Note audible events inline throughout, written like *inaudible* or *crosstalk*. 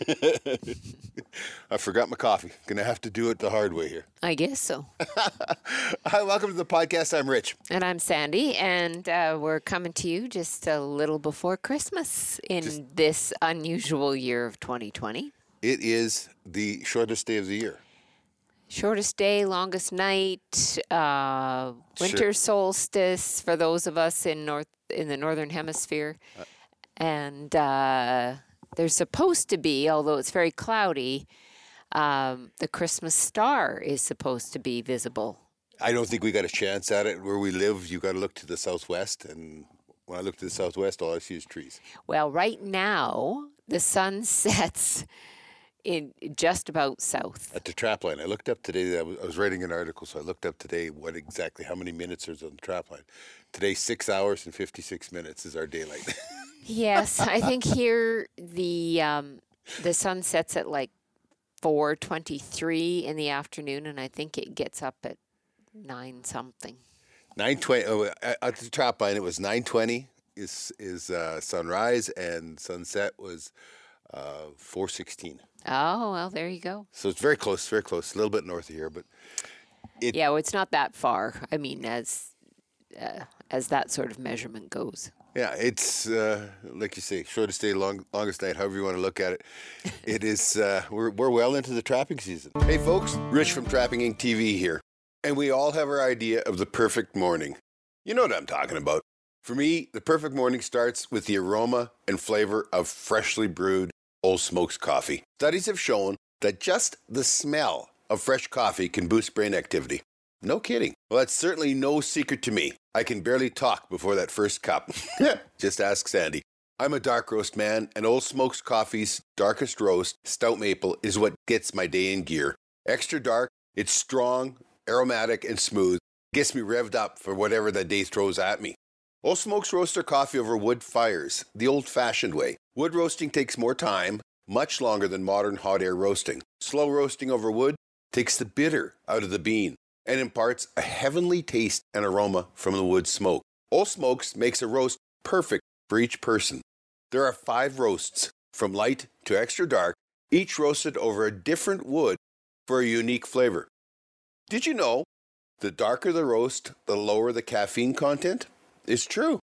*laughs* I forgot my coffee. Gonna have to do it the hard way here. I guess so. *laughs* Hi, welcome to the podcast. I'm Rich. And I'm Sandy, and uh, we're coming to you just a little before Christmas in this unusual year of 2020. It is the shortest day of the year. Shortest day, longest night, uh, winter solstice for those of us in north in the northern hemisphere, and uh, there's supposed to be, although it's very cloudy, um, the Christmas star is supposed to be visible. I don't think we got a chance at it. Where we live, you got to look to the southwest, and when I look to the southwest, all I see is trees. Well, right now the sun *laughs* sets in just about south. At the trap line, I looked up today. I was, I was writing an article, so I looked up today what exactly how many minutes there's on the trap line. Today, six hours and fifty six minutes is our daylight. *laughs* Yes, I think here the um, the sun sets at like four twenty three in the afternoon, and I think it gets up at nine something. Nine twenty oh, at the trap line. It was nine twenty is is uh, sunrise, and sunset was uh, four sixteen. Oh well, there you go. So it's very close, very close. A little bit north of here, but It- Yeah, well, it's not that far. I mean, as uh, as that sort of measurement goes. Yeah, it's uh, like you say, shortest day, long, longest night. However you want to look at it, *laughs* it is. Uh, we're we're well into the trapping season. Hey, folks, Rich from Trapping Inc. TV here, and we all have our idea of the perfect morning. You know what I'm talking about. For me, the perfect morning starts with the aroma and flavor of freshly brewed Old Smokes coffee. Studies have shown that just the smell of fresh coffee can boost brain activity. No kidding. Well, that's certainly no secret to me. I can barely talk before that first cup. *laughs* *laughs* Just ask Sandy. I'm a dark roast man, and Old Smokes Coffee's darkest roast, Stout Maple, is what gets my day in gear. Extra dark, it's strong, aromatic, and smooth. Gets me revved up for whatever the day throws at me. Old Smokes roast their coffee over wood fires, the old fashioned way. Wood roasting takes more time, much longer than modern hot air roasting. Slow roasting over wood takes the bitter out of the bean and imparts a heavenly taste and aroma from the wood smoke. Old Smokes makes a roast perfect for each person. There are five roasts, from light to extra dark, each roasted over a different wood for a unique flavor. Did you know the darker the roast, the lower the caffeine content? It's true.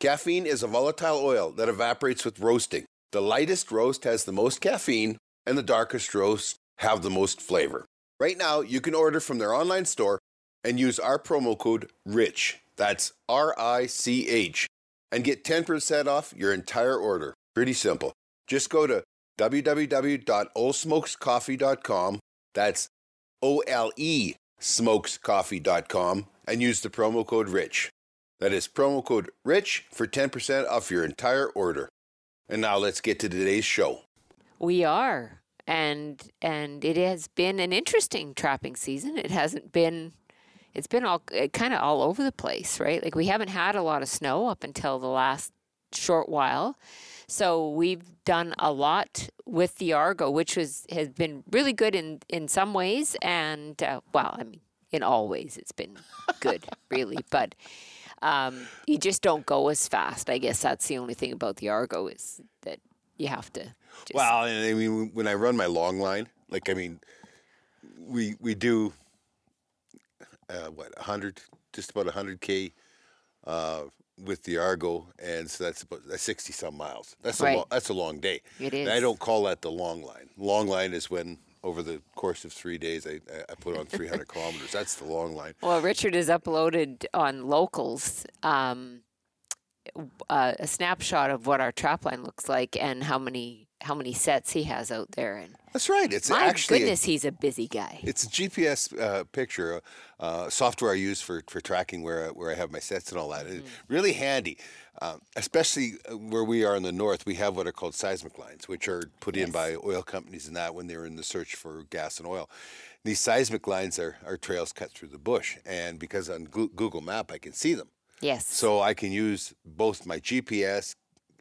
Caffeine is a volatile oil that evaporates with roasting. The lightest roast has the most caffeine, and the darkest roast have the most flavor. Right now, you can order from their online store and use our promo code RICH. That's R I C H and get 10% off your entire order. Pretty simple. Just go to www.oldsmokescoffee.com. That's O L E smokescoffee.com and use the promo code RICH. That is promo code RICH for 10% off your entire order. And now let's get to today's show. We are, and and it has been an interesting trapping season. It hasn't been. It's been all kind of all over the place, right? Like we haven't had a lot of snow up until the last short while. So we've done a lot with the Argo, which was has been really good in in some ways, and uh, well, I mean, in all ways, it's been good, *laughs* really. But um, you just don't go as fast. I guess that's the only thing about the Argo is that you have to. Just, Well, and I mean, when I run my long line, like I mean, we we do uh, what hundred, just about hundred k uh, with the Argo, and so that's about that's sixty some miles. That's a lo- that's a long day. It And I don't call that the long line. Long line is when over the course of three days I I- put on three hundred *laughs* kilometers. That's the long line. Well, Richard has uploaded on locals um, uh, a snapshot of what our trap line looks like and how many how many sets he has out there. And That's right. It's my actually a- goodness, he's a busy guy. It's a GPS uh, picture, uh, software I use for, for tracking where I- where I have my sets and all that. It's really handy, um, especially uh, where we are in the north. We have what are called seismic lines, which are put in by oil companies and that when they're in the search for gas and oil. These seismic lines are, are trails cut through the bush, and because on Google Map I can see them, Yes. so I can use both my GPS,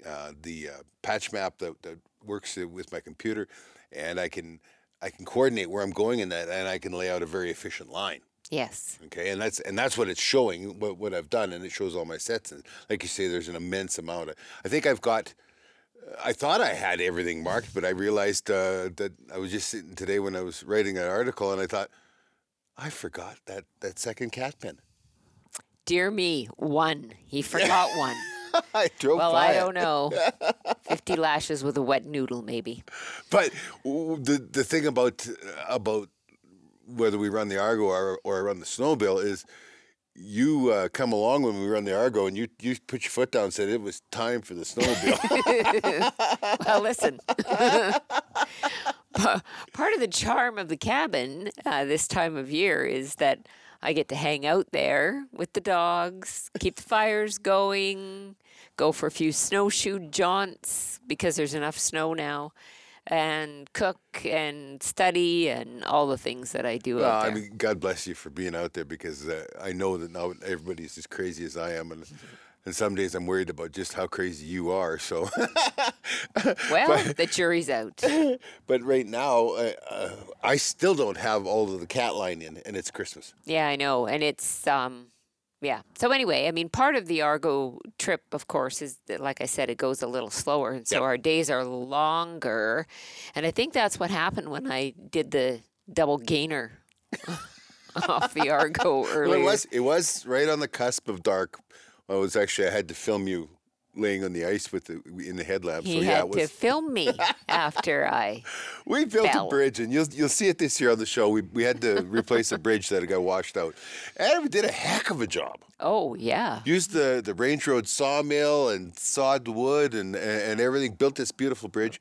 uh, the uh, patch map that, that works with my computer, and I can I can coordinate where I'm going in that, and I can lay out a very efficient line. yes. Okay, and that's and that's what it's showing what, what I've done, and it shows all my sets. And like you say, there's an immense amount. Of, I think I've got I thought I had everything marked, but I realized uh, that I was just sitting today when I was writing an article, and I thought I forgot that that second cat pen. Dear me, one. He forgot one. *laughs* I drove Well, by I don't know. *laughs* 50 lashes with a wet noodle, maybe. But the the thing about about whether we run the Argo or, or run the Snowbill is you uh, come along when we run the Argo and you you put your foot down and said it was time for the Snowmobile. *laughs* Well, listen. Part of the charm of the cabin uh, this time of year is that I get to hang out there with the dogs, keep the fires going, go for a few snowshoe jaunts because there's enough snow now, and cook and study and all the things that I do well, I mean, God bless you for being out there because uh, I know that not everybody's as crazy as I am, and and some days I'm worried about just how crazy you are. So, *laughs* well, the jury's out. *laughs* but right now, uh, uh, I still don't have all of the cat line in, and it's Christmas. Yeah, I know. And it's um yeah. So anyway, I mean part of the Argo trip of course is that like I said it goes a little slower and so Yep. our days are longer. And I think that's what happened when I did the double gainer *laughs* off the Argo Well, earlier. it was it was right on the cusp of dark. Oh, well, it was actually I had to film you laying on the ice with the in the headlamp. he so yeah, had it to film me after I *laughs* We built fell. a bridge, and you'll you'll see it this year on the show. We we had to replace a bridge that got washed out, and we did a heck of a job. Oh yeah. Used the the Range Road sawmill and sawed the wood and and everything. Built this beautiful bridge,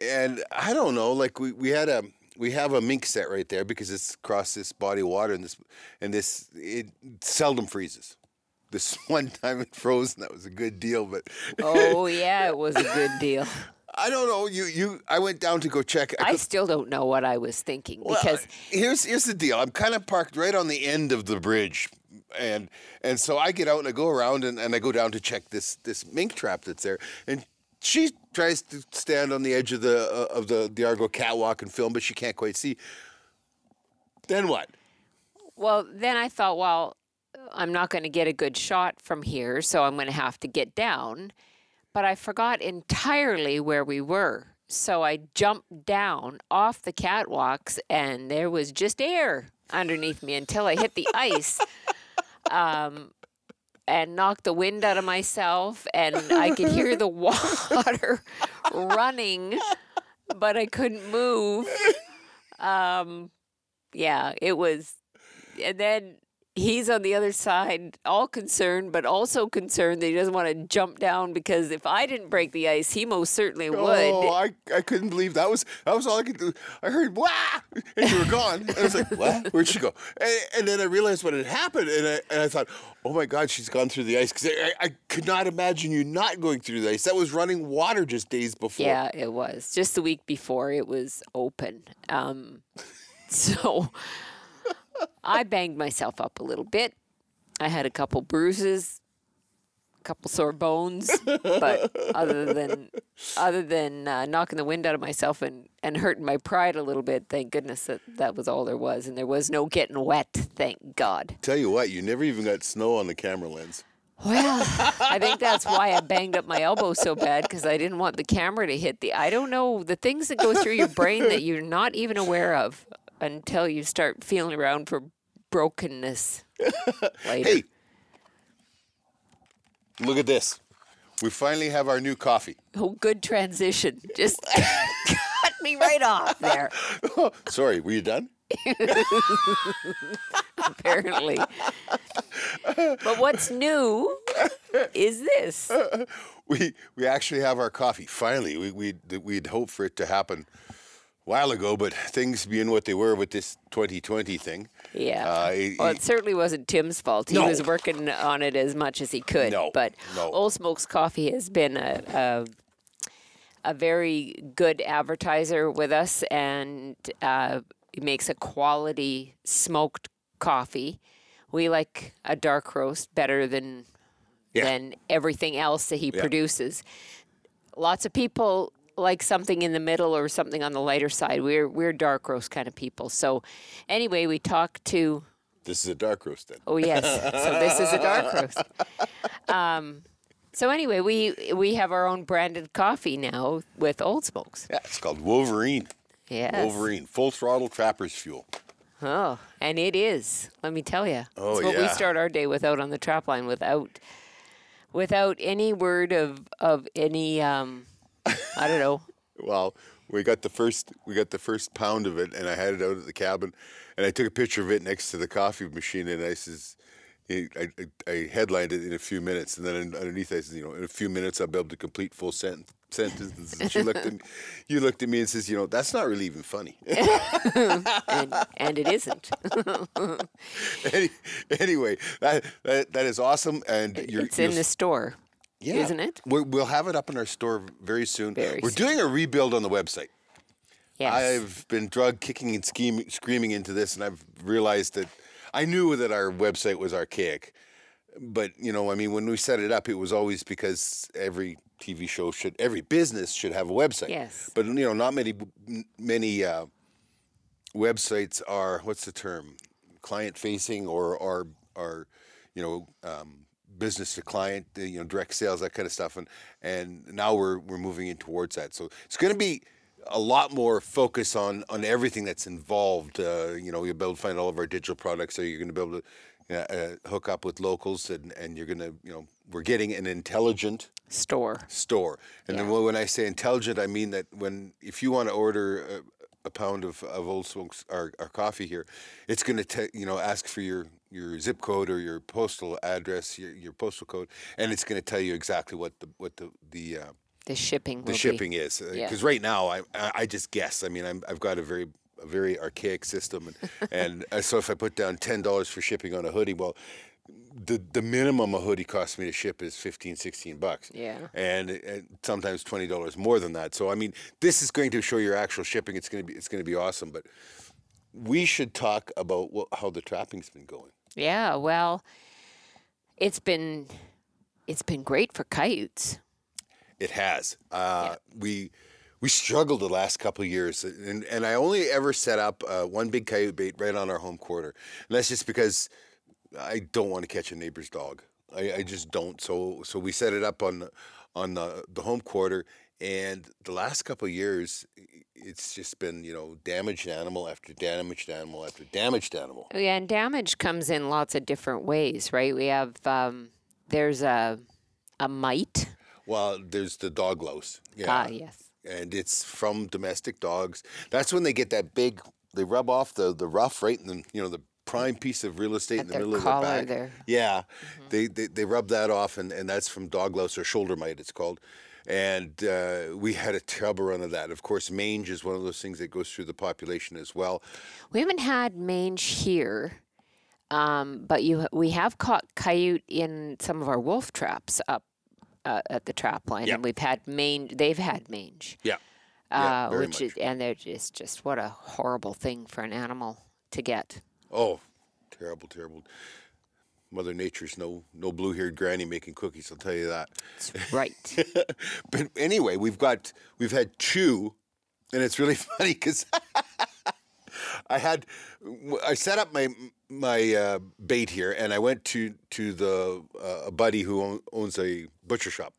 and I don't know, like we, we had a we have a mink set right there because it's across this body of water and this and this it seldom freezes. This *laughs* one time it froze and that was a good deal, but Oh yeah, it was a *laughs* good deal. I don't know. You you I went down to go check. I could- still don't know what I was thinking Well, because here's here's the deal. I'm kind of parked right on the end of the bridge, and and so I get out and I go around and, and I go down to check this this mink trap that's there, and she tries to stand on the edge of the uh, of the the Argo catwalk and film, but she can't quite see. Then what? Well, then I thought, well, I'm not going to get a good shot from here, so I'm going to have to get down. But I forgot entirely where we were. So I jumped down off the catwalks, and there was just air underneath me until I hit the *laughs* ice. Um, and knocked the wind out of myself, and I could hear the *laughs* water running, but I couldn't move. *laughs* Um, yeah, it was. And then he's on the other side, all concerned, but also concerned that he doesn't want to jump down because if I didn't break the ice, he most certainly would. Oh, I, I couldn't believe that was that was all I could do. I heard wah, and you were gone. And I was like, what? Where'd she go? And, and then I realized what had happened, and I and I thought, oh my God, she's gone through the ice because I, I could not imagine you not going through the ice. That was running water just days before. Yeah, it was. Just the week before it was open. Um, *laughs* so I banged myself up a little bit. I had a couple bruises, a couple sore bones, but other than other than uh, knocking the wind out of myself and, and hurting my pride a little bit, thank goodness that that was all there was, and there was no getting wet. Thank God. Tell you what, you never even got snow on the camera lens. Well, I think that's why I banged up my elbow so bad because I didn't want the camera to hit the. I don't know the things that go through your brain that you're not even aware of until you start feeling around for brokenness *laughs* later. Hey, look at this. We finally have our new coffee. Oh, good transition. Just *laughs* cut me right off there. *laughs* Sorry, were you done? Apparently. But what's new is this. we we actually have our coffee finally. We we we'd hoped for it to happen while ago, but things being what they were with this 2020 thing. Yeah. Uh, it- well, it certainly wasn't Tim's fault. He No. was working on it as much as he could. No, But no. Old Smokes Coffee has been a, a a very good advertiser with us, and uh, he makes a quality smoked coffee. We like a dark roast better than Yeah. than everything else that he produces. Lots of people like something in the middle or something on the lighter side. We're we're dark roast kind of people. So anyway, we talked to This is a dark roast then. Oh yes. So this is a dark *laughs* roast. Um, So anyway, we we have our own branded coffee now with Old Smokes. Yeah, it's called Wolverine. Yes. Wolverine, full throttle trapper's fuel. Oh, and it is. Let me tell you. Oh, it's what we start our day without on the trap line without without any word of of any um I don't know. *laughs* Well, we got the first we got the first pound of it, and I had it out at the cabin, and I took a picture of it next to the coffee machine, and I says. I, I, I headlined it in a few minutes, and then underneath I said, you know, in a few minutes I'll be able to complete full sent- sentences. And she looked at me, *laughs* you looked at me and says, you know, that's not really even funny. *laughs* And and it isn't. Any, anyway, that, that that is awesome, and you're, it's in the store. Yeah. Isn't it? We're, we'll have it up in our store very soon. Very We're soon. doing a rebuild on the website. Yes. I've been drug kicking and scheming, screaming into this, and I've realized that I knew that our website was archaic. But you know, I mean, when we set it up, it was always because every TV show should, every business should have a website. Yes. But you know, not many many uh, websites are what's the term, client facing or or are you know um, business to client, uh, you know, direct sales, that kind of stuff. And and now we're we're moving in towards that. So it's going to be a lot more focus on on everything that's involved. Uh, you know, you'll be able to find all of our digital products. So you're going to be able to. Uh, uh, hook up with locals and, and you're gonna you know we're getting an intelligent store. store. And then when I say intelligent, I mean that when if you want to order a, a pound of, of Old Smokes our, our coffee here, it's going to you know ask for your your zip code or your postal address, your, your postal code, and it's going to tell you exactly what the what the the uh, The shipping. the shipping is. Because Yeah. right now I I just guess. I mean I'm, I've got a very a very archaic system, and, and *laughs* uh, so if I put down ten dollars for shipping on a hoodie, well. The, the minimum a hoodie costs me to ship is 15 16 bucks Yeah. and, and sometimes twenty dollars more than that. So I mean, this is going to show your actual shipping. It's going to be it's going to be awesome. But we should talk about what, how the trapping's been going. Yeah. Well, it's been it's been great for coyotes. It has. Uh, We we struggled the last couple of years, and and I only ever set up uh, one big coyote bait right on our home quarter, and that's just because I don't want to catch a neighbor's dog. I, I just don't. So so we set it up on on the the home quarter, and the last couple of years, it's just been you know damaged animal after damaged animal after damaged animal. Oh, Yeah, and damage comes in lots of different ways, right? We have um, there's a a mite. Well, there's the dog louse. Yeah. Ah, yes. and it's from domestic dogs. That's when they get that big. They rub off the the rough right in the you know the prime piece of real estate in the middle of the back. there. Yeah, they, they they rub that off, and, and that's from dog louse or shoulder mite. It's called. And uh, we had a terrible run of that. Of course, mange is one of those things that goes through the population as well. We haven't had mange here, um, but you we have caught coyote in some of our wolf traps up uh, at the trap line, Yep. and we've had mange. They've had mange, Yeah, Yeah, uh, very which is, and they're just just what a horrible thing for an animal to get. Oh, terrible, terrible. Mother Nature's no no blue haired granny making cookies. I'll tell you that. That's right. *laughs* but anyway, we've got we've had two, and it's really *laughs* funny because *laughs* I had I set up my my uh, bait here, and I went to to the uh, a buddy who own, owns a butcher shop,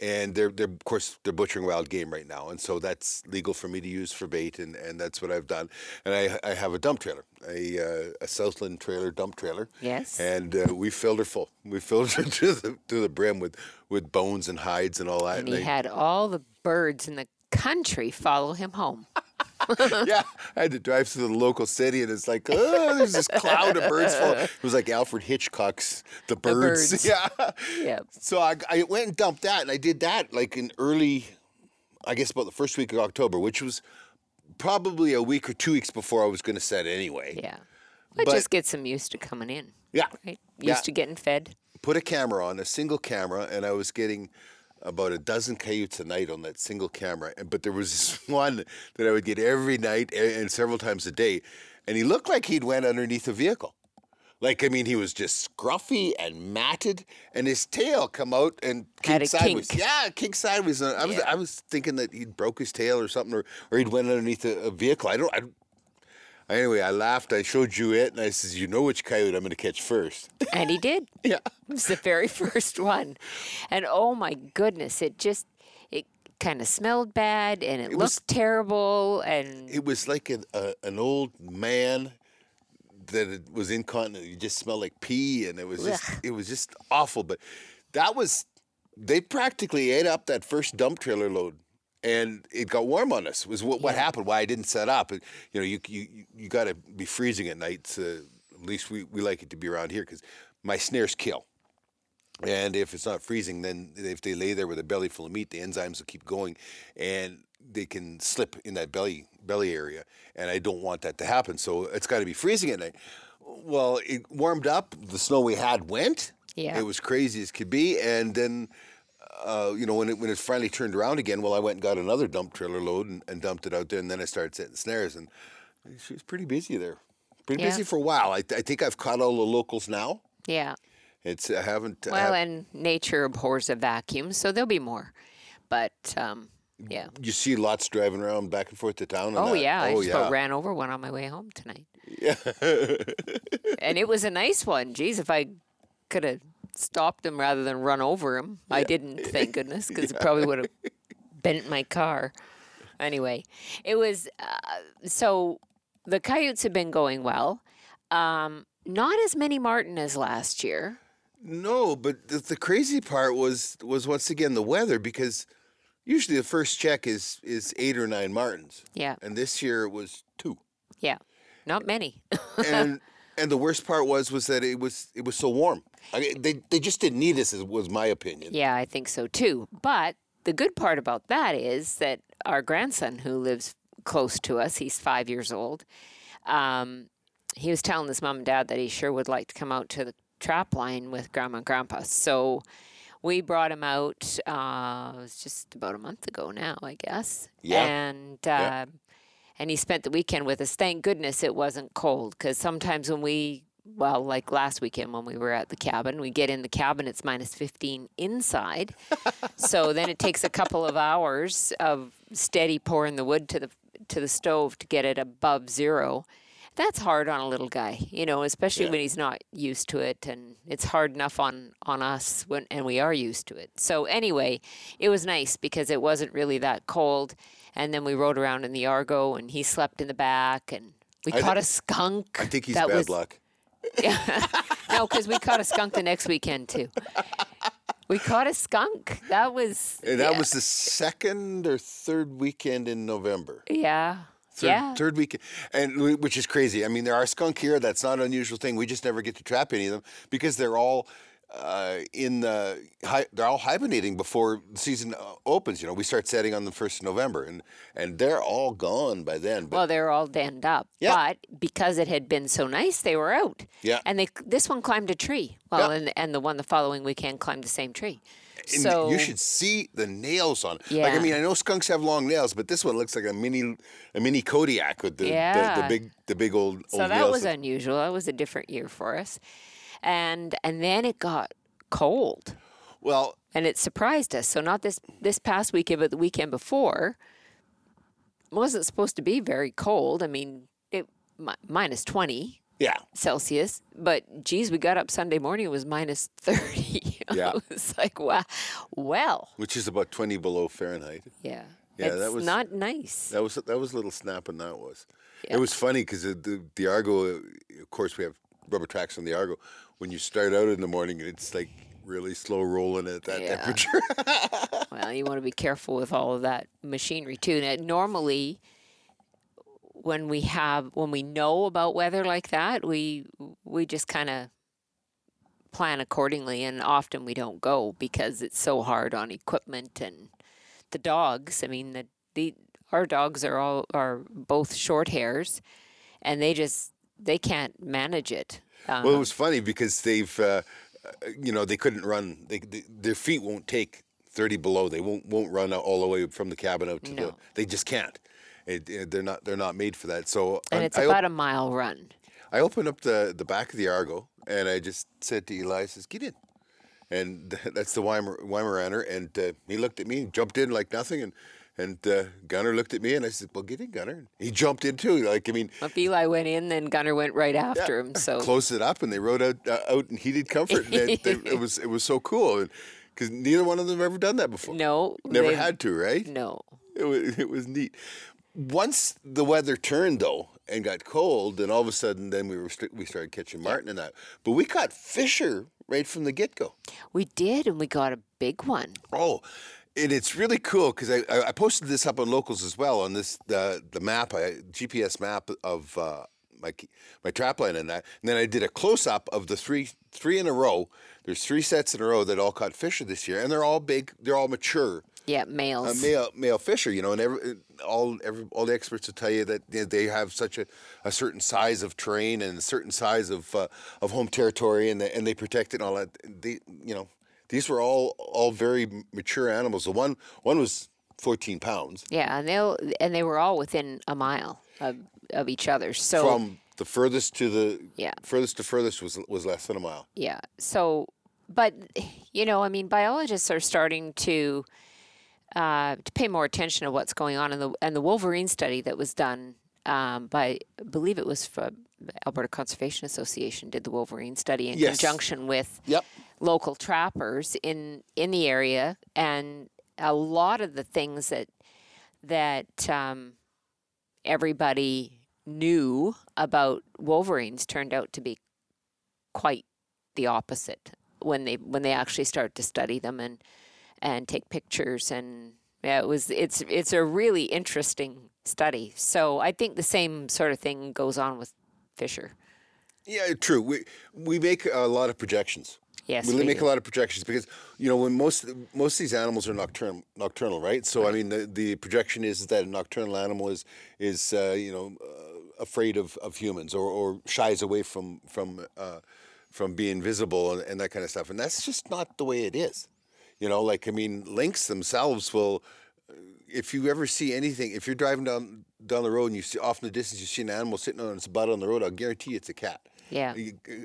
and they're they're of course they're butchering wild game right now, and so that's legal for me to use for bait, and, and that's what I've done. And I I have a dump trailer, a uh, a Southland trailer dump trailer. Yes. And uh, we filled her full. We filled her *laughs* to the to the brim with with bones and hides and all that. and and he I- had all the birds in the country follow him home. *laughs* yeah, I had to drive to the local city, and it's like, oh, there's this cloud of birds. Full. It was like Alfred Hitchcock's The Birds. Birds. *laughs* Yeah. Yeah. So I, I went and dumped that, and I did that like in early, I guess about the first week of October, which was probably a week or two weeks before I was going to set anyway. Yeah. But, But- just get some used to coming in. Yeah. Right? Used Yeah. to getting fed. Put a camera on, a single camera, and I was getting about a dozen coyotes a night on that single camera. And but there was this *laughs* one that I would get every night and several times a day, and he looked like he'd went underneath a vehicle. Like I mean, he was just scruffy and matted, and his tail come out and Had a sideways. kink. Yeah, kinked sideways. I was Yeah. I was thinking that he'd broke his tail or something, or, or he'd went underneath a, a vehicle. I don't. I, Anyway, I laughed. I showed you it, and I says, "You know which coyote I'm going to catch first. And he did. *laughs* yeah. It was the very *laughs* first one. And oh my goodness, it just it kind of smelled bad and it, was- looked terrible and It was like an, a, an old man that it was incontinent. You just smelled like pee, and it was just Ugh. it was just awful. But that was they practically ate up that first dump trailer load. And it got warm on us. Was what, what happened? Why I didn't set up? And, you know, you you you got to be freezing at night. So at least we, we like it to be around here because my snares kill. And if it's not freezing, then if they lay there with a belly full of meat, the enzymes will keep going, and they can slip in that belly belly area. And I don't want that to happen. So it's got to be freezing at night. Well, it warmed up. The snow we had went. Yeah. It was crazy as could be. And then, uh, you know, when it when it finally turned around again, well, I went and got another dump trailer load and, and dumped it out there. And then I started setting snares, and she was pretty busy there. Pretty Yeah. busy for a while. I, I think I've caught all the locals now. yeah. It's I haven't. I Well, haven't- and nature abhors a vacuum, so there'll be more. But um, yeah. You see lots driving around back and forth to town. Oh that. yeah, I oh just about ran over one on my way home tonight. yeah. *laughs* and it was a nice one. Geez, if I could have stopped him rather than run over him, I didn't. Thank *laughs* goodness, because it probably would have bent my car. Anyway, it was uh, so the coyotes have been going well. Um, not as many martin as last year. no, but the, the crazy part was was once again the weather because usually the first check is is eight or nine martins, Yeah, and this year it was two. yeah, not many. *laughs* and and the worst part was was that it was it was so warm. I, they they just didn't need us. Was my opinion. Yeah, I think so too. But the good part about that is that our grandson, who lives close to us, he's five years old. Um, he was telling his mom and dad that he sure would like to come out to the trap line with grandma and grandpa. So we brought him out. Uh, it was just about a month ago now, I guess. Yeah. And uh, Yeah. And he spent the weekend with us. Thank goodness it wasn't cold because sometimes when we, well, like last weekend when we were at the cabin, we get in the cabin, it's minus 15 inside. *laughs* so then it takes a couple of hours of steady pouring the wood to the to the stove to get it above zero. That's hard on a little guy, you know, especially Yeah. when he's not used to it, and it's hard enough on on us when and we are used to it. So anyway, it was nice because it wasn't really that cold, and then we rode around in the Argo, and he slept in the back, and we I caught a skunk. I think he's that bad was, luck. Yeah. *laughs* no, because we caught a skunk the next weekend too. We caught a skunk. That was And that yeah, was the second or third weekend in November. yeah. Third, yeah. third weekend, and which is crazy. I mean, there are skunk here. That's not an unusual thing. We just never get to trap any of them because they're all uh, in the hi- they're all hibernating before the season uh, opens. You know, we start setting on the first of November, and and they're all gone by then. But Well, they're all denned up, Yeah. but because it had been so nice, they were out. Yeah. And they this one climbed a tree. Well, Yeah. and and the one the following weekend climbed the same tree. and so you should see the nails on. it. Like I mean, I know skunks have long nails, but this one looks like a mini a mini Kodiak with the the, the big the big old so old that was unusual. That was a different year for us, and and then it got cold. well, and it surprised us. So not this this past weekend, but the weekend before wasn't supposed to be very cold. I mean, it mi- minus twenty yeah. Celsius, but geez, we got up Sunday morning. It was minus thirty. *laughs* Yeah. it was like wow, well, Which is about twenty below Fahrenheit. yeah, Yeah, it's that was- not nice. That was that was a little snap, snapping. That was. Yeah. It was funny because the, the the Argo, of course, we have rubber tracks on the Argo. When you start out in the morning, it's like really slow rolling at that Yeah. temperature. *laughs* well, you want to be careful with all of that machinery too. Now, normally, when we have when we know about weather like that, we we just kind of plan accordingly, and often we don't go because it's so hard on equipment and the dogs. I mean, the the our dogs are all are both short hairs, and they just they can't manage it. Um, well, it was funny because they've, uh, uh, you know, they couldn't run. They, they, their feet won't take thirty below. They won't won't run all the way from the cabin out to the. They just can't. It, it- they're not they're not made for that. So and I- it's I op- about a mile run. I opened up the, the back of the Argo and I just said to Eli, I says, get in. And *laughs* that's the Weimar, Weimaraner. And uh, he looked at me, jumped in like nothing. And, And uh, Gunner looked at me and I said, Well, get in, Gunner. He jumped in too. Like, I mean, If Eli went in, then Gunner went right after him. So closed it up and they rode out uh, out in heated comfort. And they, they, it was it was so cool because neither one of them ever done that before. no, Never had to, right? No, It was, it was neat. Once the weather turned though and got cold, and all of a sudden then we were st- we started catching martin and that. But we caught fisher right from the get go. we did, and we got a big one. Oh, and it's really cool because I, I posted this up on locals as well on this the the map I, GPS map of uh, my my trap line and that, and then I did a close up of the three three in a row. There's three sets in a row that all caught fisher this year, and they're all big. They're all mature Yeah, uh, males. male male fisher. You know, and every, all every, all the experts will tell you that they have such a, a certain size of terrain and a certain size of uh, of home territory, and they, and they protect it and all that. They, you know, these were all all very mature animals. The one one was 14 pounds yeah, and they and they were all within a mile of, of each other. So from the furthest to the Yeah. furthest to furthest was was less than a mile. Yeah. So, but you know, I mean, biologists are starting to uh, to pay more attention to what's going on in the and the Wolverine study that was done um, by I believe it was for Alberta Conservation Association did the Wolverine study in Yes. conjunction with Yep. Local trappers in in the area, and a lot of the things that that um, everybody knew about wolverines turned out to be quite the opposite when they when they actually start to study them and and take pictures and yeah, it was it's it's a really interesting study. So I think the same sort of thing goes on with Fisher. Yeah, true. We we make a lot of projections. Yes, make do. a lot of projections because you know when most most of these animals are nocturnal, nocturnal, right? So I mean, the, the projection is that a nocturnal animal is is uh, you know uh, afraid of, of humans or, or shies away from from uh, from being visible and, and that kind of stuff, and that's just not the way it is. You know, like I mean, lynx themselves will. If you ever see anything, if you're driving down down the road and you see off in the distance, you see an animal sitting on its butt on the road, I'll guarantee it's a cat. Yeah.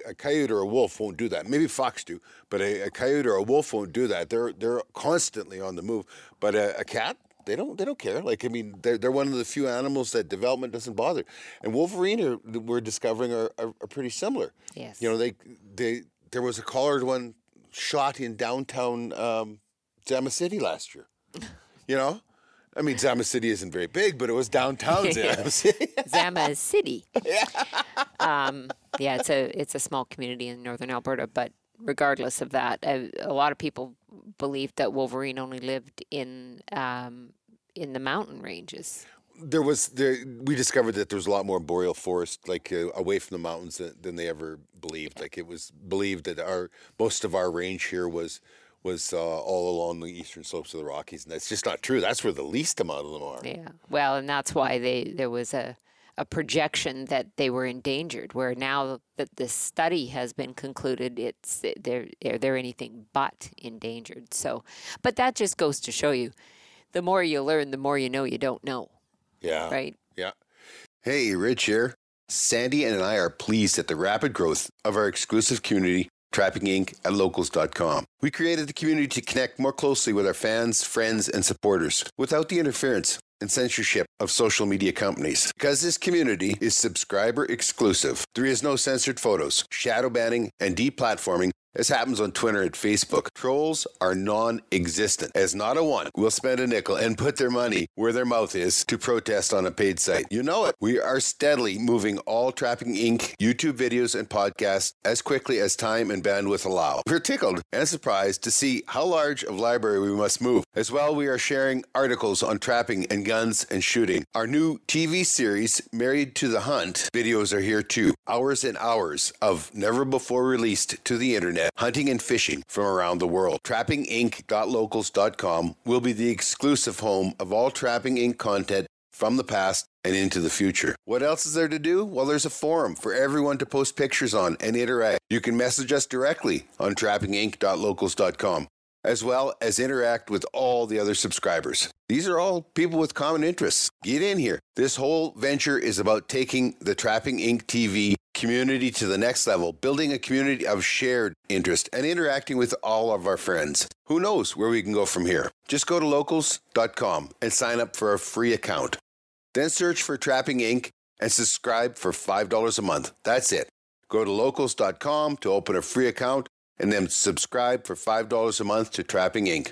A, coyote or a wolf won't do that. Maybe fox do, but a, a coyote or a wolf won't do that. They're they're constantly on the move. But a, a cat, they don't they don't care. Like I mean, they're they're one of the few animals that development doesn't bother. And wolverine are, we're discovering are, are, are pretty similar. Yes. You know, they they there was a collared one shot in downtown um, City last year. *laughs* You know. I mean, Zama City isn't very big, but it was downtown *laughs* *laughs* Zama City. Zama City. um, yeah, it's a it's a small community in northern Alberta, but regardless of that, a, a lot of people believed that Wolverine only lived in um, in the mountain ranges. there was there we discovered that there was a lot more boreal forest like uh, away from the mountains than, than they ever believed like it was believed that our most of our range here was was uh, all along the eastern slopes of the rockies and that's just not true that's where the least amount of them are Yeah. Well, and that's why they there was a a projection that they were endangered. Where now that this study has been concluded, it's they're they're, they're anything but endangered. So, but that just goes to show you, the more you learn, the more you know you don't know, yeah right? yeah hey rich here sandy and i are pleased at the rapid growth of our exclusive community Trapping Inc. at locals.com. We created the community to connect more closely with our fans, friends, and supporters without the interference and censorship of social media companies. Because this community is subscriber exclusive, there is no censored photos, shadow banning, and deplatforming as happens on Twitter and Facebook. Trolls are non existent, as not a one will spend a nickel and put their money where their mouth is to protest on a paid site. You know it. We are steadily moving all Trapping Inc. YouTube videos and podcasts as quickly as time and bandwidth allow. We're tickled and surprised to see how large of library we must move. As well, we are sharing articles on trapping and guns and shooting. Our new TV series, Married to the Hunt, videos are here too. Hours and hours of never before released to the internet hunting and fishing from around the world. TrappingInc.locals.com will be the exclusive home of all Trapping Inc. content from the past and into the future. What else is there to do? Well, there's a forum for everyone to post pictures on and interact. You can message us directly on trappinginc.locals.com as well as interact with all the other subscribers. These are all people with common interests. Get in here. This whole venture is about taking the Trapping Inc. TV community to the next level, building a community of shared interest and interacting with all of our friends. Who knows where we can go from here? Just go to locals.com and sign up for a free account. Then search for Trapping Inc. and subscribe for $5 a month. That's it. Go to locals.com to open a free account and then subscribe for $5 a month to Trapping Inc.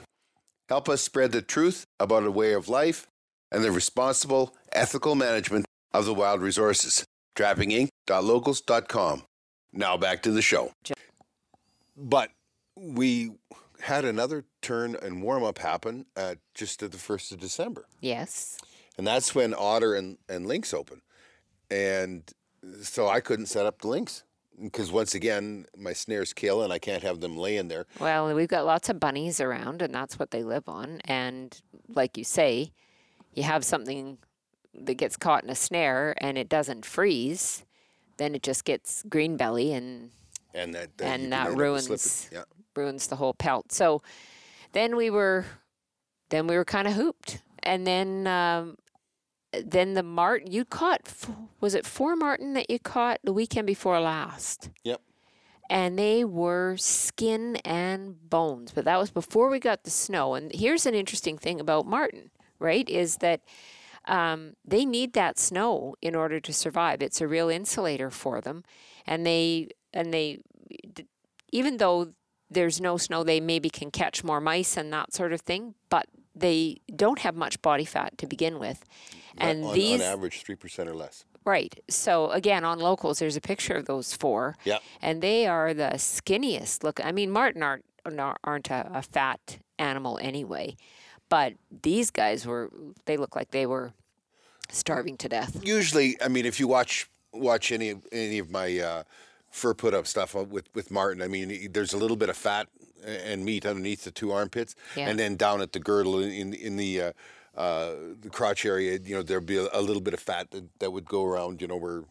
Help us spread the truth about a way of life and the responsible, ethical management of the wild resources. TrappingInc.locals.com. Now back to the show. But we had another turn and warm up happen at just at the 1st of December. Yes. And that's when Otter and, and Lynx open. And so I couldn't set up the Lynx because once again, my snares kill and I can't have them laying there. Well, we've got lots of bunnies around, and that's what they live on. And like you say, you have something that gets caught in a snare and it doesn't freeze, then it just gets green belly and And that, that And that ruins- Yeah. ruins the whole pelt. So then we were, then we were kind of hooped, and then um, then the martin you caught f- was it four martin that you caught the weekend before last, Yep. and they were skin and bones. But that was before we got the snow. And here's an interesting thing about martin, right? Is that um, they need that snow in order to survive. It's a real insulator for them, and they and they even though there's no snow, they maybe can catch more mice and that sort of thing, but they don't have much body fat to begin with. And on, these on average, 3% or less. right. So again, on locals there's a picture of those four. Yep. And they are the skinniest look. I mean, martin aren't aren't a, a fat animal anyway, but these guys were they look like they were starving to death. Usually, I mean, if you watch watch any of any of my uh, fur put up stuff with with Martin, I mean, there's a little bit of fat and meat underneath the two armpits, Yeah. and then down at the girdle in in the uh, uh, the crotch area, you know, there'd be a, a little bit of fat that, that would go around, you know, where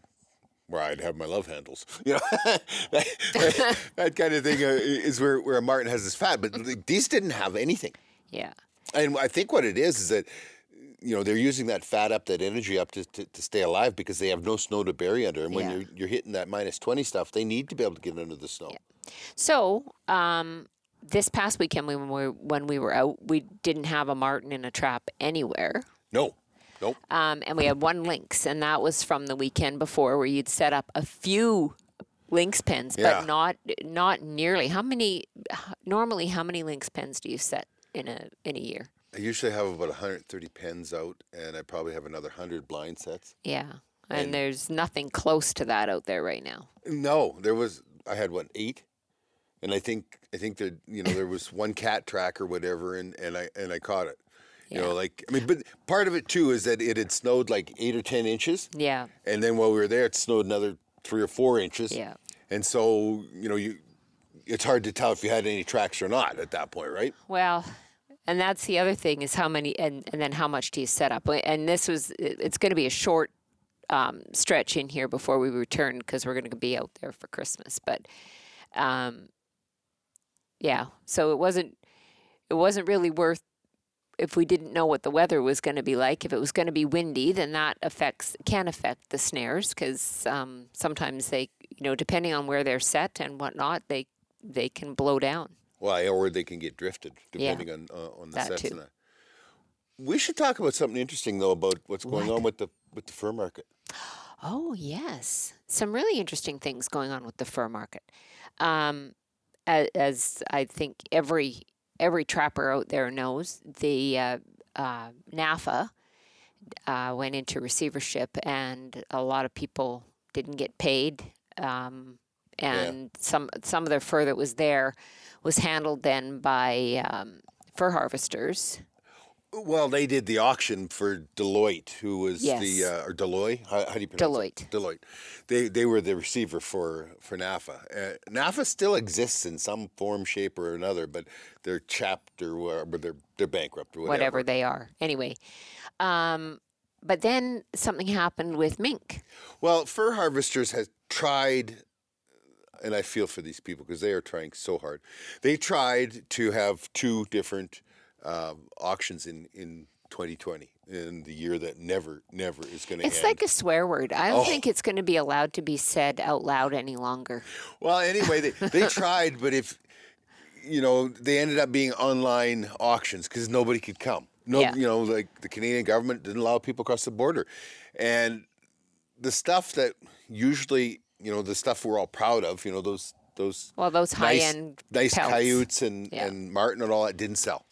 where I'd have my love handles, *laughs* you know, *laughs* that, that- kind of thing uh, is where where Martin has his fat, but these didn't have anything. Yeah. And I think what it is is that you know they're using that fat up, that energy up to, to, to stay alive because they have no snow to bury under. And when Yeah. you're you're hitting that minus twenty stuff, they need to be able to get under the snow. So, um, this past weekend when we were, when we were out, we didn't have a martin in a trap anywhere. No, nope. Um, and we had one lynx, and that was from the weekend before, where you'd set up a few lynx pens, Yeah. but not not nearly. How many? Normally, how many lynx pens do you set in a in a year? I usually have about 130 pens out, and I probably have another hundred blind sets. Yeah, and, And- there's nothing close to that out there right now. No, there was. I had what eight, and I think I think that you know there was *laughs* one cat track or whatever, and and I and I caught it. Yeah. You know, like I mean, but part of it too is that it had snowed like eight or ten inches, Yeah, and then while we were there, it snowed another three or four inches. yeah. And so, you know, you it's hard to tell if you had any tracks or not at that point, right? Well, and that's the other thing is how many, and, and then how much do you set up? And this was, it's going to be a short um, stretch in here before we return because we're going to be out there for Christmas. But um, yeah, so it wasn't, it wasn't really worth if we didn't know what the weather was going to be like. If it was going to be windy, then that affects can affect the snares because um, sometimes they, you know, depending on where they're set and whatnot, they they can blow down. Well, or they can get drifted Yeah. depending on uh, on the That sets too. that. We should talk about something interesting though about what's going What? on with the with the fur market. Oh, yes. Some really interesting things going on with the fur market. Um, as, as I think every every trapper out there knows, the uh, uh, NAFA uh, went into receivership, and a lot of people didn't get paid. Um, and some some of the fur that was there was handled then by um, fur harvesters. Well, they did the auction for Deloitte, who was Yes. the uh, or Deloitte. How, how do you pronounce Deloitte. it? Deloitte. They they were the receiver for for NAFA. Uh, NAFA still exists in some form, shape, or another, but they're chapped or. They're they're bankrupt or whatever. whatever they are. Anyway, um, but then something happened with mink. Well, fur harvesters had tried, and I feel for these people because they are trying so hard. They tried to have two different um, auctions in in 2020 in the year that never, never is going to end. It's like a swear word. I don't Oh. think it's going to be allowed to be said out loud any longer. Well, anyway, they, they *laughs* tried, but if you know, they ended up being online auctions because nobody could come. No, Yeah. you know, like the Canadian government didn't allow people across the border, and the stuff that usually, you know, the stuff we're all proud of, you know, those those Well, those high nice, end nice pelts. coyotes and Yeah. and martin and all that didn't sell.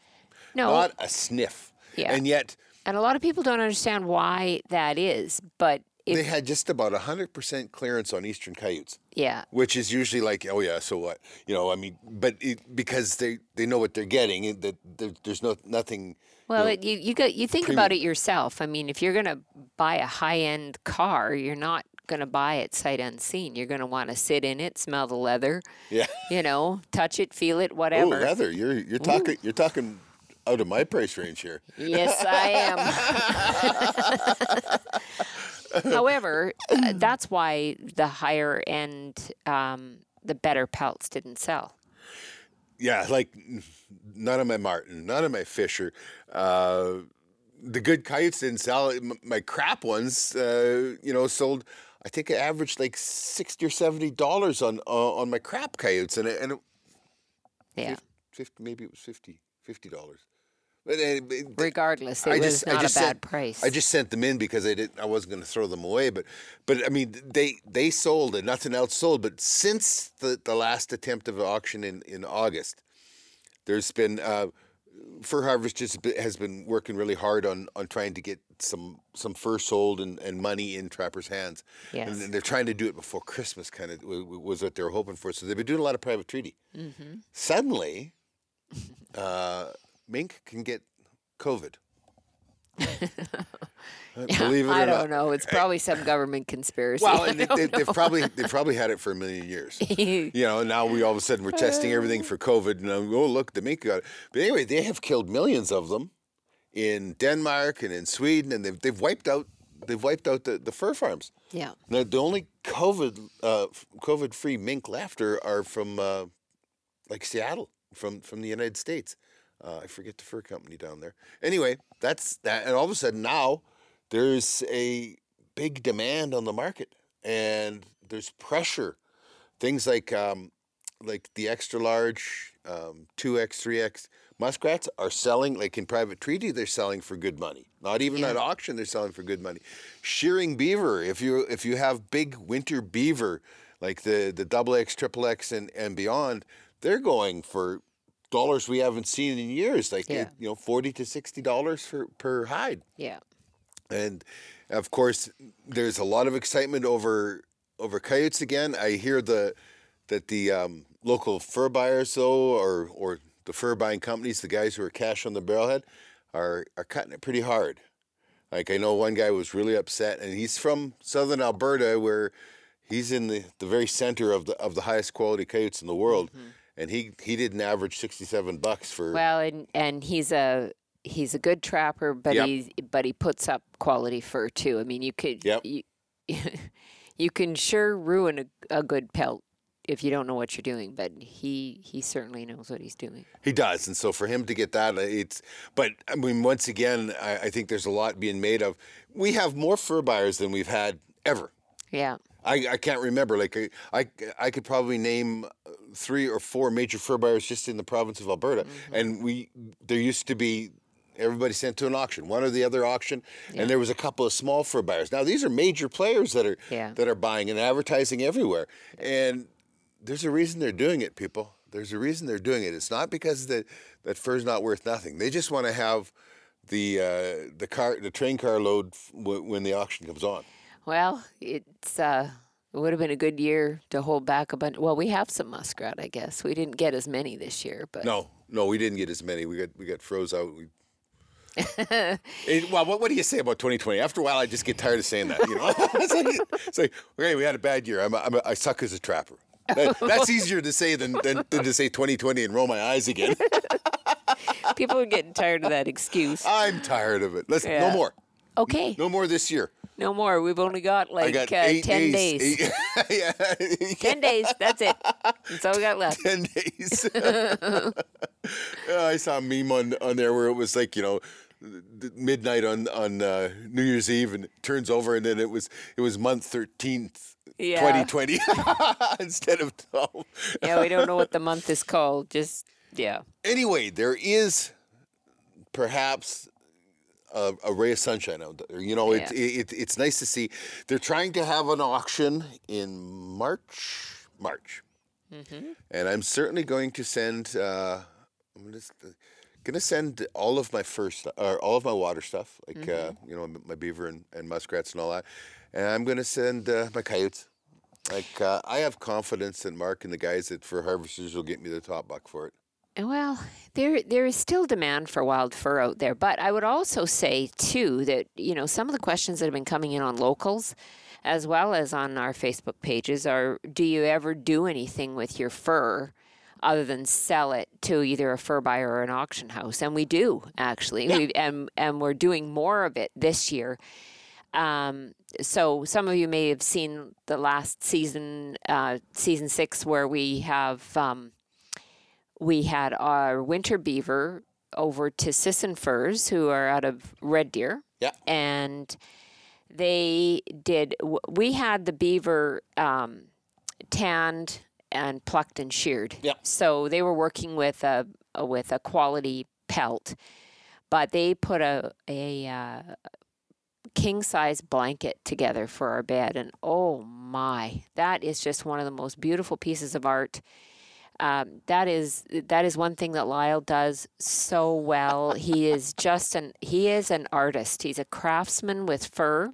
No, Not a sniff. Yeah. And yet and a lot of people don't understand why that is. But they had just about hundred percent clearance on eastern coyotes. yeah, which is usually like, oh yeah, so what? You know, I mean, but it, because they they know what they're getting, that there, there's no nothing. Well, know, it, you you got you think about it yourself. I mean, if you're going to buy a high end car, you're not going to buy it sight unseen. You're going to want to sit in it, smell the leather, Yeah. you know, touch it, feel it, whatever. leather. You're you're talking you're talking out of my price range here. Yes, I am. *laughs* However, uh, that's why the higher end, um, the better pelts didn't sell. Yeah, like none of my marten, none of my Fisher. Uh, the good kites didn't sell. My crap ones, uh, you know, sold. I think I averaged like sixty or seventy dollars on uh, on my crap coyotes, and it, and it, Yeah. 50, maybe it was 50 dollars. But uh, Regardless, it I was just, not I just a bad sent, price. I just sent them in because I didn't. I wasn't going to throw them away. But, but I mean, they they sold and nothing else sold. But since the, the last attempt of auction in, in August, there's been uh, Fur Harvest just has been working really hard on, on trying to get some some fur sold and, and money in trappers' hands. Yes. And they're trying to do it before Christmas. Kind of was what they were hoping for. So they've been doing a lot of private treaty. Mm-hmm. Suddenly, *laughs* uh, mink can get COVID. *laughs* Believe it or I don't know. It's probably some government conspiracy. Well, and *laughs* they, they, they've probably they've probably had it for a million years. *laughs* you know, now we all of a sudden we're testing everything for COVID, and um, oh look, the mink got it. But anyway, they have killed millions of them in Denmark and in Sweden, and they've they've wiped out they've wiped out the, the fur farms. yeah. Now the only COVID uh, COVID free mink left are, are from uh, like Seattle from from the United States. Uh, I forget the fur company down there. Anyway, that's that, and all of a sudden now there's a big demand on the market, and there's pressure. Things like um, like the extra large um, two X, three X muskrats are selling like in private treaty. They're selling for good money. Not even at auction, they're selling for good money. Shearing beaver, if you if you have big winter beaver like the the double X, triple X, and and beyond, they're going for dollars we haven't seen in years. Like Yeah. you know, forty to sixty dollars for per hide. Yeah. And of course, there's a lot of excitement over over coyotes again. I hear the that the um, local fur buyers, though, or or the fur buying companies, the guys who are cash on the barrelhead, are are cutting it pretty hard. Like I know one guy was really upset, and he's from southern Alberta, where he's in the, the very center of the of the highest quality coyotes in the world, and he he didn't average sixty seven bucks for. Well, and and he's a he's a good trapper, but Yep. he's but he puts up quality fur too. I mean, you could Yep. you, *laughs* you can sure ruin a, a good pelt if you don't know what you're doing. But he he certainly knows what he's doing. He does, and so for him to get that, uh, it's. But I mean, once again, I, I think there's a lot being made of. We have more fur buyers than we've had ever. Yeah. I, I can't remember. Like I, I, I could probably name uh, three or four major fur buyers just in the province of Alberta, Mm-hmm. and we there used to be everybody sent to an auction, one or the other auction, and there was a couple of small fur buyers. Now these are major players that are Yeah. that are buying and advertising everywhere, and there's a reason they're doing it, people. There's a reason they're doing it. It's not because that that fur's not worth nothing. They just want to have the uh, the car the train car load f- w- when the auction comes on. Well, it's uh, it would have been a good year to hold back a bunch. Well, we have some muskrat, I guess. We didn't get as many this year, but No, no, we didn't get as many. We got we got froze out. We, *laughs* It- well, what, what do you say about 2020? After a while, I just get tired of saying that. You know, *laughs* it's like, it's like okay, we had a bad year. I'm a, I'm a, I suck as a trapper. That, that's easier to say than, than than to say 2020 and roll my eyes again. *laughs* people are getting tired of that excuse. I'm tired of it. Let's Yeah. no more, Okay, no more this year. No more. We've only got like got uh, eight ten days. days. Eight- *laughs* yeah, *laughs* Ten days. That's it. That's all we got left. 10 days. *laughs* I saw a meme on, on there where it was like, you know, midnight on on uh, New Year's Eve, and it turns over, and then it was it was month thirteenth, Yeah. twenty twenty, instead of twelve. yeah, we don't know what the month is called. Just yeah. Anyway, there is perhaps a, a ray of sunshine out there. You know, it's it, it's nice to see. They're trying to have an auction in March. March. And I'm certainly going to send. Uh, I'm just uh, gonna send all of my first, or all of my water stuff, like uh, you know, my beaver and, and muskrats and all that. And I'm gonna send uh, my coyotes. Like uh, I have confidence in Mark and the guys at Fur Harvesters will get me the top buck for it. Well, there there is still demand for wild fur out there, but I would also say too that you know some of the questions that have been coming in on locals, as well as on our Facebook pages, are: Do you ever do anything with your fur? Other than sell it to either a fur buyer or an auction house, and we do actually, we and and we're doing more of it this year. Um, so some of you may have seen the last season, uh, season six, where we have um, we had our winter beaver over to Sisson Furs, who are out of Red Deer. Yeah. And they did, we had the beaver um, tanned and plucked and sheared. Yeah. So they were working with a, with a quality pelt, but they put a, a, uh, king size blanket together for our bed and oh my that is just one of the most beautiful pieces of art um, that is that is one thing that Lyle does so well. He is just an he is an artist. He's a craftsman with fur,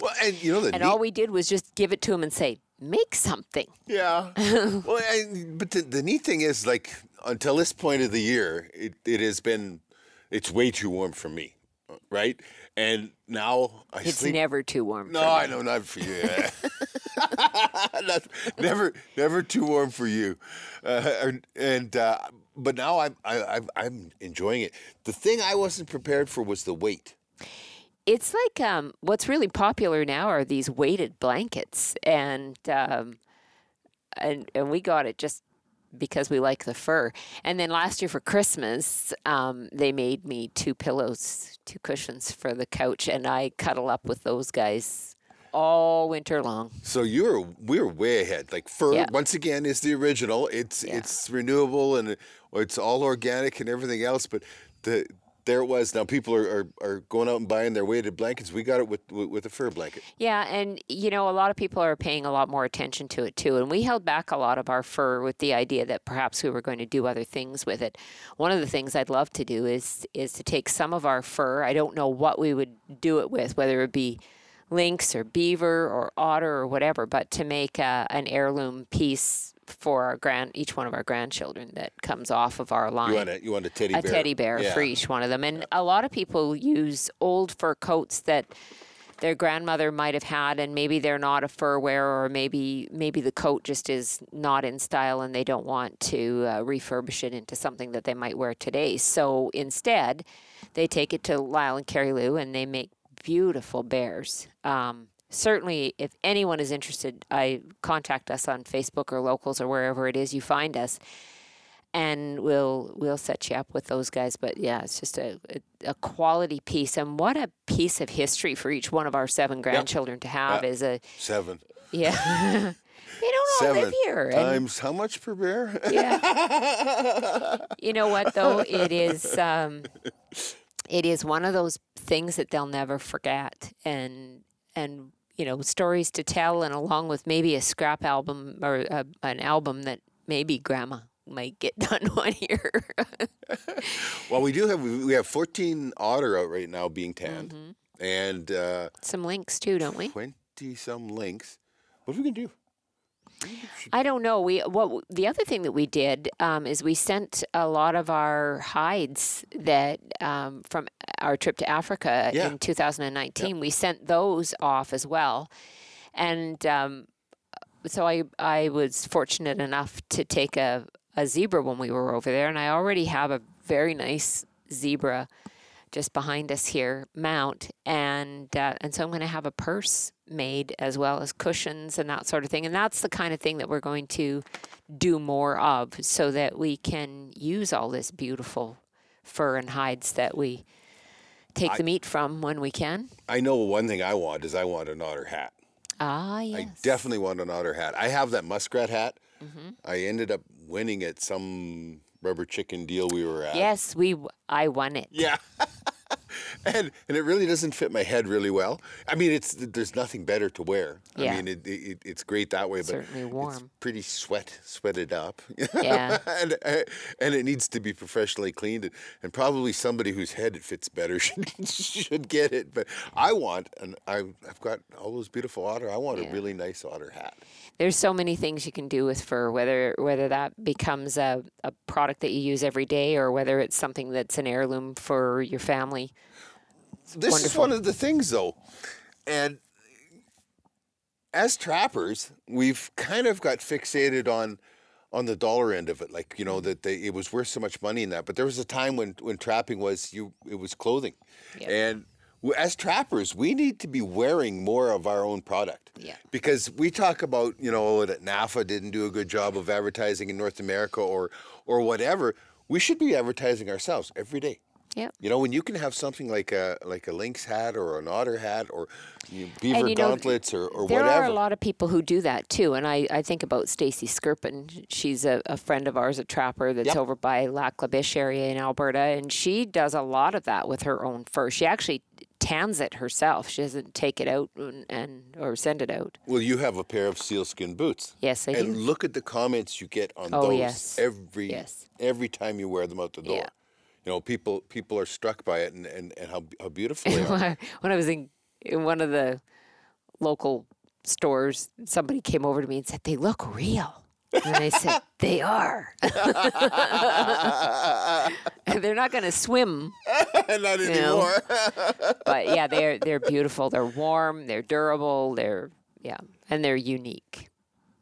Well, and you know the and neat- all we did was just give it to him and say, "Make something." Yeah. *laughs* well, I, but the, the neat thing is, like, until this point of the year, it, it has been, it's way too warm for me, right? And now I It's sleep. never too warm. no, I know not for you. Not- *laughs* *laughs* never, never too warm for you. Uh, and uh, but now I'm, I, I'm, I'm enjoying it. The thing I wasn't prepared for was the weight. It's like um, what's really popular now are these weighted blankets, and um, and and we got it just because we like the fur. And then last year for Christmas, um, they made me two pillows, two cushions for the couch, and I cuddle up with those guys all winter long. So you're we're way ahead. Like fur Yeah. once again is the original. It's Yeah. it's renewable and it's all organic and everything else. But the there it was. Now people are, are, are going out and buying their weighted blankets. We got it with with, with a fur blanket. Yeah, and you know, a lot of people are paying a lot more attention to it too. And we held back a lot of our fur with the idea that perhaps we were going to do other things with it. One of the things I'd love to do is is to take some of our fur. I don't know what we would do it with, whether it be lynx or beaver or otter or whatever, but to make a, an heirloom piece for our grand each one of our grandchildren that comes off of our line You want a you want a teddy bear. a teddy bear Yeah. for each one of them. And a lot of people use old fur coats that their grandmother might have had and maybe they're not a fur wearer or maybe maybe the coat just is not in style and they don't want to uh, refurbish it into something that they might wear today. So instead, they take it to Lyle and Carrie Lou and they make beautiful bears. Um, certainly if anyone is interested, I contact us on Facebook or locals or wherever it is you find us and we'll we'll set you up with those guys. But yeah, it's just a, a, quality piece, and what a piece of history for each one of our seven grandchildren to have Yeah. is a Seven. yeah. *laughs* *laughs* they don't all Seven live here. and- times how much per bear? yeah. *laughs* you know what though? It is um, it is one of those things that they'll never forget, and and you know stories to tell, and along with maybe a scrap album or a, an album that maybe Grandma might get *laughs* done one year. *laughs* well, we do have we have 14 otter out right now being tanned, Mm-hmm. and uh, Some lynx too, don't we? 20 some lynx What are we gonna do? I don't know. We what the other thing that we did um, is we sent a lot of our hides that um, from our trip to Africa Yeah. in 2019. We sent those off as well, and um, so I I was fortunate enough to take a a zebra when we were over there, and I already have a very nice zebra just behind us here mount and uh, and so I'm going to have a purse made as well as cushions and that sort of thing and that's the kind of thing that we're going to do more of so that we can use all this beautiful fur and hides that we take the meat from when we can. I know one thing I want is I want an otter hat. Ah, yes. I definitely want an otter hat. I have that muskrat hat. Mm-hmm. I ended up winning at some rubber chicken deal we were at. Yes, we. I won it. Yeah. *laughs* *laughs* and and it really doesn't fit my head really well. I mean, it's there's nothing better to wear. Yeah. I mean, it, it it's great that way, but Certainly it's pretty sweat sweated up. *laughs* Yeah. and uh, and it needs to be professionally cleaned, and, and probably somebody whose head it fits better *laughs* should should get it. But I want, and I I've got all those beautiful otter. I want a really nice otter hat. There's so many things you can do with fur, whether whether that becomes a, a product that you use every day or whether it's something that's an heirloom for your family. This is one of the things though. And as trappers we've kind of got fixated on on the dollar end of it like you know that they, it was worth so much money in that. But there was a time when when trapping was you it was clothing. Yep. and as trappers we need to be wearing more of our own product. Yeah. because we talk about you know oh, that NAFA didn't do a good job of advertising in North America or or whatever. We should be advertising ourselves every day Yep. you know, when you can have something like a like a lynx hat or an otter hat or you know, beaver you know, gauntlets or, or There whatever. are a lot of people who do that too, and I, I think about Stacy Skirpin. She's a, a friend of ours, a trapper that's Yep. over by Lac La Biche area in Alberta, and she does a lot of that with her own fur. She actually tans it herself. She doesn't take it out and, and or send it out. well, you have a pair of sealskin boots. Yes, I and do. And look at the comments you get on Oh, those yes. every Yes. every time you wear them out the door. Yeah. You know, people people are struck by it and, and, and how how beautiful they *laughs* are. when I was in, in one of the local stores, somebody came over to me and said, "They look real." And I said, *laughs* "They are." *laughs* They're not going to swim, Not anymore. but yeah, they're they're beautiful. They're warm. They're durable. They're yeah, and they're unique.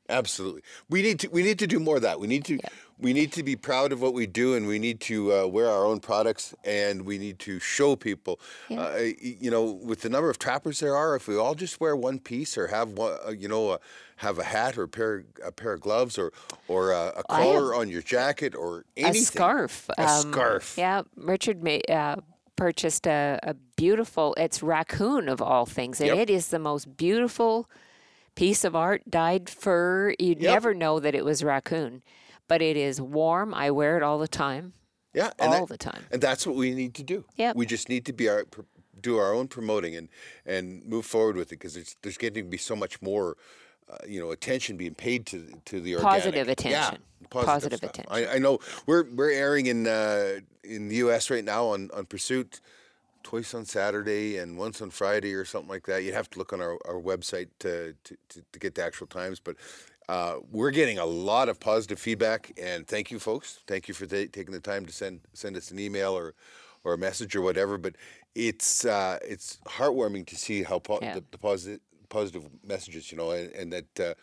Absolutely. We need to we need to do more of that. We need to we need to be proud of what we do, and we need to uh, wear our own products, and we need to show people. Yeah. Uh, you know, with the number of trappers there are, if we all just wear one piece or have one, uh, you know, uh, have a hat or a pair a pair of gloves or or uh, a collar on your jacket or anything. A scarf. A um, scarf. Yeah, Richard ma- uh, purchased a, a beautiful. It's raccoon of all things, and Yep. it is the most beautiful piece of art, dyed fur. You'd Yep. never know that it was raccoon, but it is warm. I wear it all the time. Yeah, and all that- the time. And that's what we need to do. Yep. We just need to be our do our own promoting and and move forward with it because there's there's getting to be so much more. Uh, you know, attention being paid to to the organic. Positive attention. Yeah, positive, Positive attention. I, I know we're we're airing in uh, in the U.S. right now on on Pursuit twice on Saturday and once on Friday or something like that. You'd have to look on our, our website to, to, to, get the actual times, but uh, we're getting a lot of positive feedback. And thank you, folks. Thank you for ta- taking the time to send send us an email or or a message or whatever. But it's uh, it's heartwarming to see how po- Yeah. the, the positive positive messages, you know, and, and that. Uh,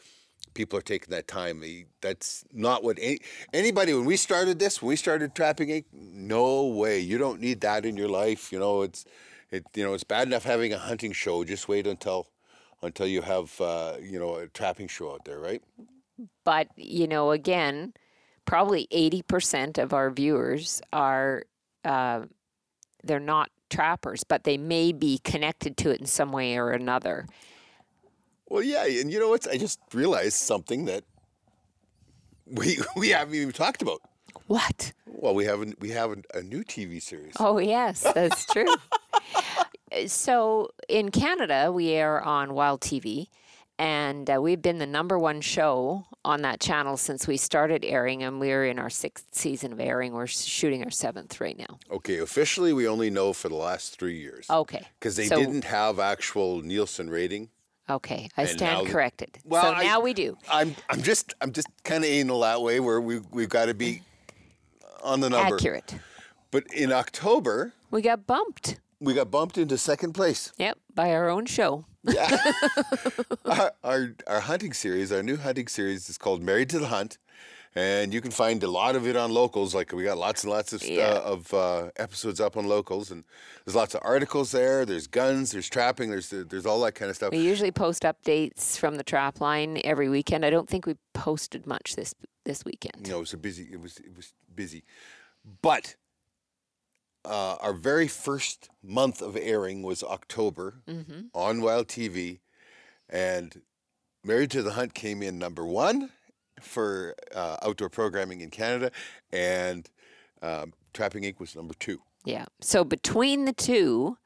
People are taking that time. That's not what any, anybody. When we started this, when we started trapping no way. You don't need that in your life. You know, it's it. You know, it's bad enough having a hunting show. Just wait until until you have uh, you know a trapping show out there, right? But you know, again, probably eighty percent of our viewers are uh, they're not trappers, but they may be connected to it in some way or another. Well, yeah, and you know what? I just realized something that we *laughs* we haven't even talked about. What? Well, we haven't we have a, a new TV series. Oh, yes, that's true. *laughs* so in Canada, we air on Wild TV, and uh, we've been the number one show on that channel since we started airing, and we're in our sixth season of airing. We're shooting our seventh right now. Okay, officially, we only know for the last three years Okay. because they so- didn't have actual Nielsen rating. Okay, I And stand the- corrected. Well, so I- now we do. I'm I'm just I'm just kind of anal that way where we we've got to be on the number. Accurate. But in October, We got bumped. we got bumped into second place. Yep, by our own show. *laughs* *laughs* our, our our hunting series, our new hunting series, is called Married to the Hunt, and you can find a lot of it on locals. Like we got lots and lots of st- Yeah. of uh, episodes up on locals, and there's lots of articles there. There's guns, there's trapping, there's there's all that kind of stuff. We usually post updates from the trap line every weekend. I don't think we posted much this this weekend. Know, it was a busy. It was it was busy, but uh, our very first month of airing was October Mm-hmm. on Wild TV, and Married to the Hunt came in number one for uh, outdoor programming in Canada, and um, Trapping Inc. was number two. Yeah. So between the two,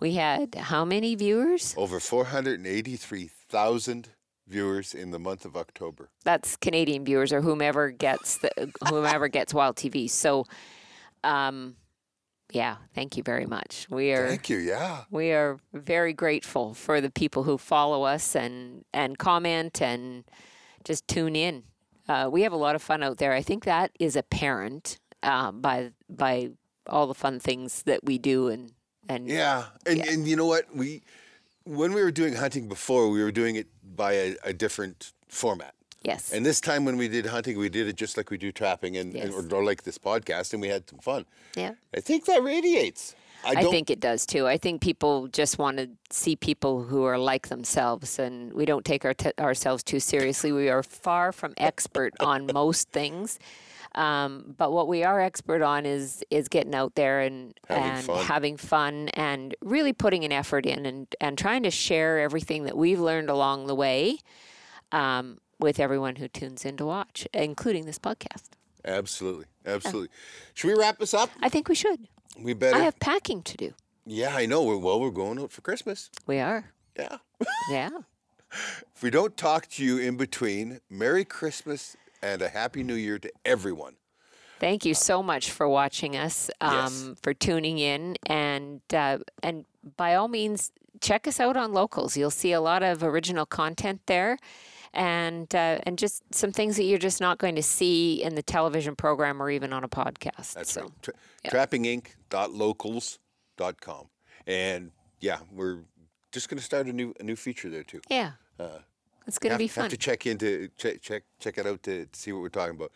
we had how many viewers? Over 483,000 viewers in the month of October. That's Canadian viewers or whomever gets the whomever gets Wild TV. So, um, yeah, thank you very much. We are Thank you. Yeah. we are very grateful for the people who follow us and and comment and just tune in. Uh, we have a lot of fun out there. I think that is apparent um, by by all the fun things that we do and and Yeah, and Yeah. and you know what we when we were doing hunting before, we were doing it by a, a different format. yes, And this time when we did hunting, we did it just like we do trapping and, and or, or like this podcast, and we had some fun. yeah. I think that radiates. I, I think it does too. I think people just want to see people who are like themselves, and we don't take our t- ourselves too seriously. We are far from expert *laughs* on most things, um, but what we are expert on is is getting out there and Having and fun. having fun and really putting an effort in and and trying to share everything that we've learned along the way um, with everyone who tunes in to watch, including this podcast. absolutely, absolutely. Should we wrap this up? I think we should. We better. I have packing to do. yeah, I know. We're, well, we're going out for Christmas. We are. Yeah. *laughs* Yeah. If we don't talk to you in between, Merry Christmas and a Happy New Year to everyone. Thank you so much for watching us, um, Yes. for tuning in, and uh, and by all means, check us out on Locals. You'll see a lot of original content there, and uh, and just some things that you're just not going to see in the television program or even on a podcast. That's so right. Tra- yeah. Trappinginc.locals.com. And yeah, we're just going to start a new a new feature there too. yeah, it's going to be fun. Have to check into check check check it out to, to see what we're talking about.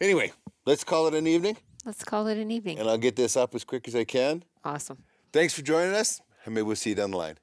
Anyway, let's call it an evening, Let's call it an evening. and I'll get this up as quick as I can. Awesome. Thanks for joining us, and maybe we'll see you down the line.